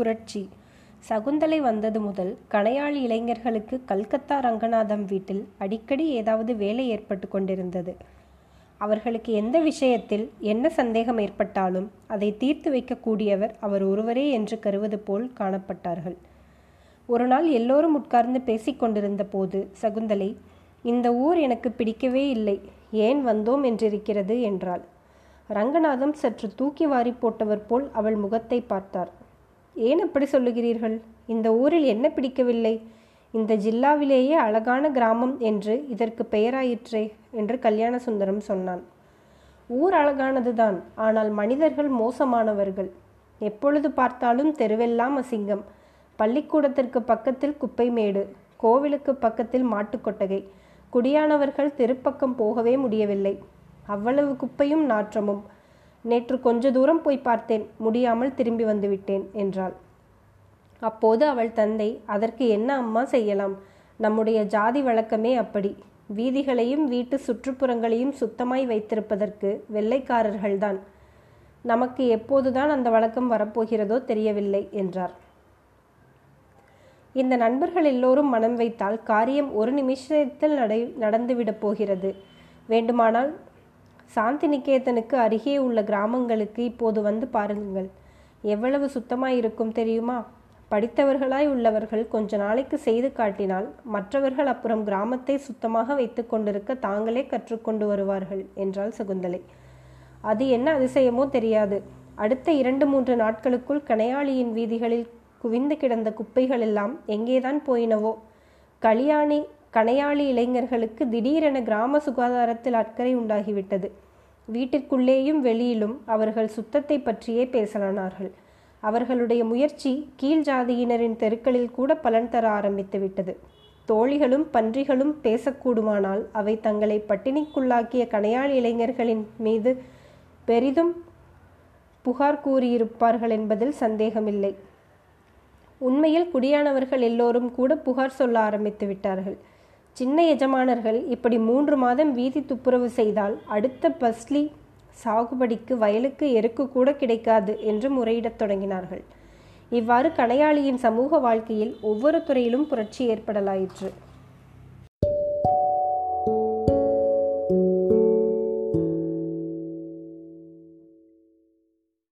புரட்சி. சகுந்தலை வந்தது முதல் கணையாளி இளைஞர்களுக்கு கல்கத்தா ரங்கநாதம் வீட்டில் அடிக்கடி ஏதாவது வேலை ஏற்பட்டு கொண்டிருந்தது. அவர்களுக்கு எந்த விஷயத்தில் என்ன சந்தேகம் ஏற்பட்டாலும் அதை தீர்த்து வைக்கக்கூடியவர் அவர் ஒருவரே என்று கருவது போல் காணப்பட்டார்கள். ஒரு நாள் எல்லோரும் உட்கார்ந்து பேசிக்கொண்டிருந்த போது சகுந்தலை இந்த ஊர் எனக்கு பிடிக்கவே இல்லை. ஏன் வந்தோம் என்றிருக்கிறது? என்றாள். ரங்கநாதம் சற்று தூக்கி வாரி போட்டவர் போல் அவள் முகத்தை பார்த்தார். ஏன் அப்படி சொல்லுகிறீர்கள்? இந்த ஊரில் என்ன பிடிக்கவில்லை? இந்த ஜில்லாவிலேயே அழகான கிராமம் என்று இதற்கு பெயராயிற்றே என்று கல்யாண சுந்தரம் சொன்னான். ஊர் அழகானதுதான் ஆனால் மனிதர்கள் மோசமானவர்கள். எப்பொழுது பார்த்தாலும் தெருவெல்லாம் அசிங்கம். பள்ளிக்கூடத்திற்கு பக்கத்தில் குப்பை மேடு கோவிலுக்கு பக்கத்தில் மாட்டுக்கொட்டகை. குடியானவர்கள் தெருப்பக்கம் போகவே முடியவில்லை. அவ்வளவு குப்பையும் நாற்றமும் நேற்று கொஞ்ச தூரம் போய் பார்த்தேன். முடியாமல் திரும்பி வந்துவிட்டேன் என்றாள். அப்போது அவள் தந்தை அதற்கு என்ன அம்மா செய்யலாம்? நம்முடைய ஜாதி வழக்கமே அப்படி. வீதிகளையும் வீட்டு சுற்றுப்புறங்களையும் சுத்தமாய் வைத்திருப்பதற்கு வெள்ளைக்காரர்கள்தான். நமக்கு எப்போதுதான் அந்த வழக்கம் வரப்போகிறதோ தெரியவில்லை என்றார். இந்த நண்பர்கள் எல்லோரும் மனம் வைத்தால் காரியம் ஒரு நிமிஷத்தில் நடை நடந்துவிடப் போகிறது. வேண்டுமானால் சாந்தி நிகேதனுக்கு அருகே உள்ள கிராமங்களுக்கு இப்போது வந்து பாருங்கள். எவ்வளவு சுத்தமாய் இருக்கும் தெரியுமா? படித்தவர்களாய் உள்ளவர்கள் கொஞ்ச நாளைக்கு செய்து காட்டினால் மற்றவர்கள் அப்புறம் கிராமத்தை சுத்தமாக வைத்து கொண்டிருக்க தாங்களே கற்றுக்கொண்டு வருவார்கள் என்றாள் சகுந்தலை. அது என்ன அதிசயமோ தெரியாது. அடுத்த இரண்டு மூன்று நாட்களுக்குள் கனையாளியின் வீதிகளில் குவிந்து கிடந்த குப்பைகள் எல்லாம் எங்கேதான் போயினவோ? கல்யாணி கணையாளி இளைஞர்களுக்கு திடீரென கிராம சுகாதாரத்தில் அக்கறை உண்டாகிவிட்டது. வீட்டிற்குள்ளேயும் வெளியிலும் அவர்கள் சுத்தத்தை பற்றியே பேசலானார்கள். அவர்களுடைய முயற்சி கீழ் ஜாதியினரின் தெருக்களில் கூட பலன் தர ஆரம்பித்துவிட்டது தோழிகளும் பன்றிகளும் பேசக்கூடுமானால் அவை தங்களை பட்டினிக்குள்ளாக்கிய கணையாளி இளைஞர்களின் மீது பெரிதும் புகார் கூறியிருப்பார்கள் என்பதில் சந்தேகமில்லை. உண்மையில் குடியானவர்கள் எல்லோரும் கூட புகார் சொல்ல ஆரம்பித்து விட்டார்கள். சின்ன எஜமானர்கள் இப்படி மூன்று மாதம் வீதி துப்புரவு செய்தால் அடுத்த பஸ்லி சாகுபடிக்கு வயலுக்கு எருக்கு கூட கிடைக்காது என்று முறையிடத் தொடங்கினார்கள். இவ்வாறு கணையாளியின் சமூக வாழ்க்கையில் ஒவ்வொரு துறையிலும் புரட்சி ஏற்படலாயிற்று.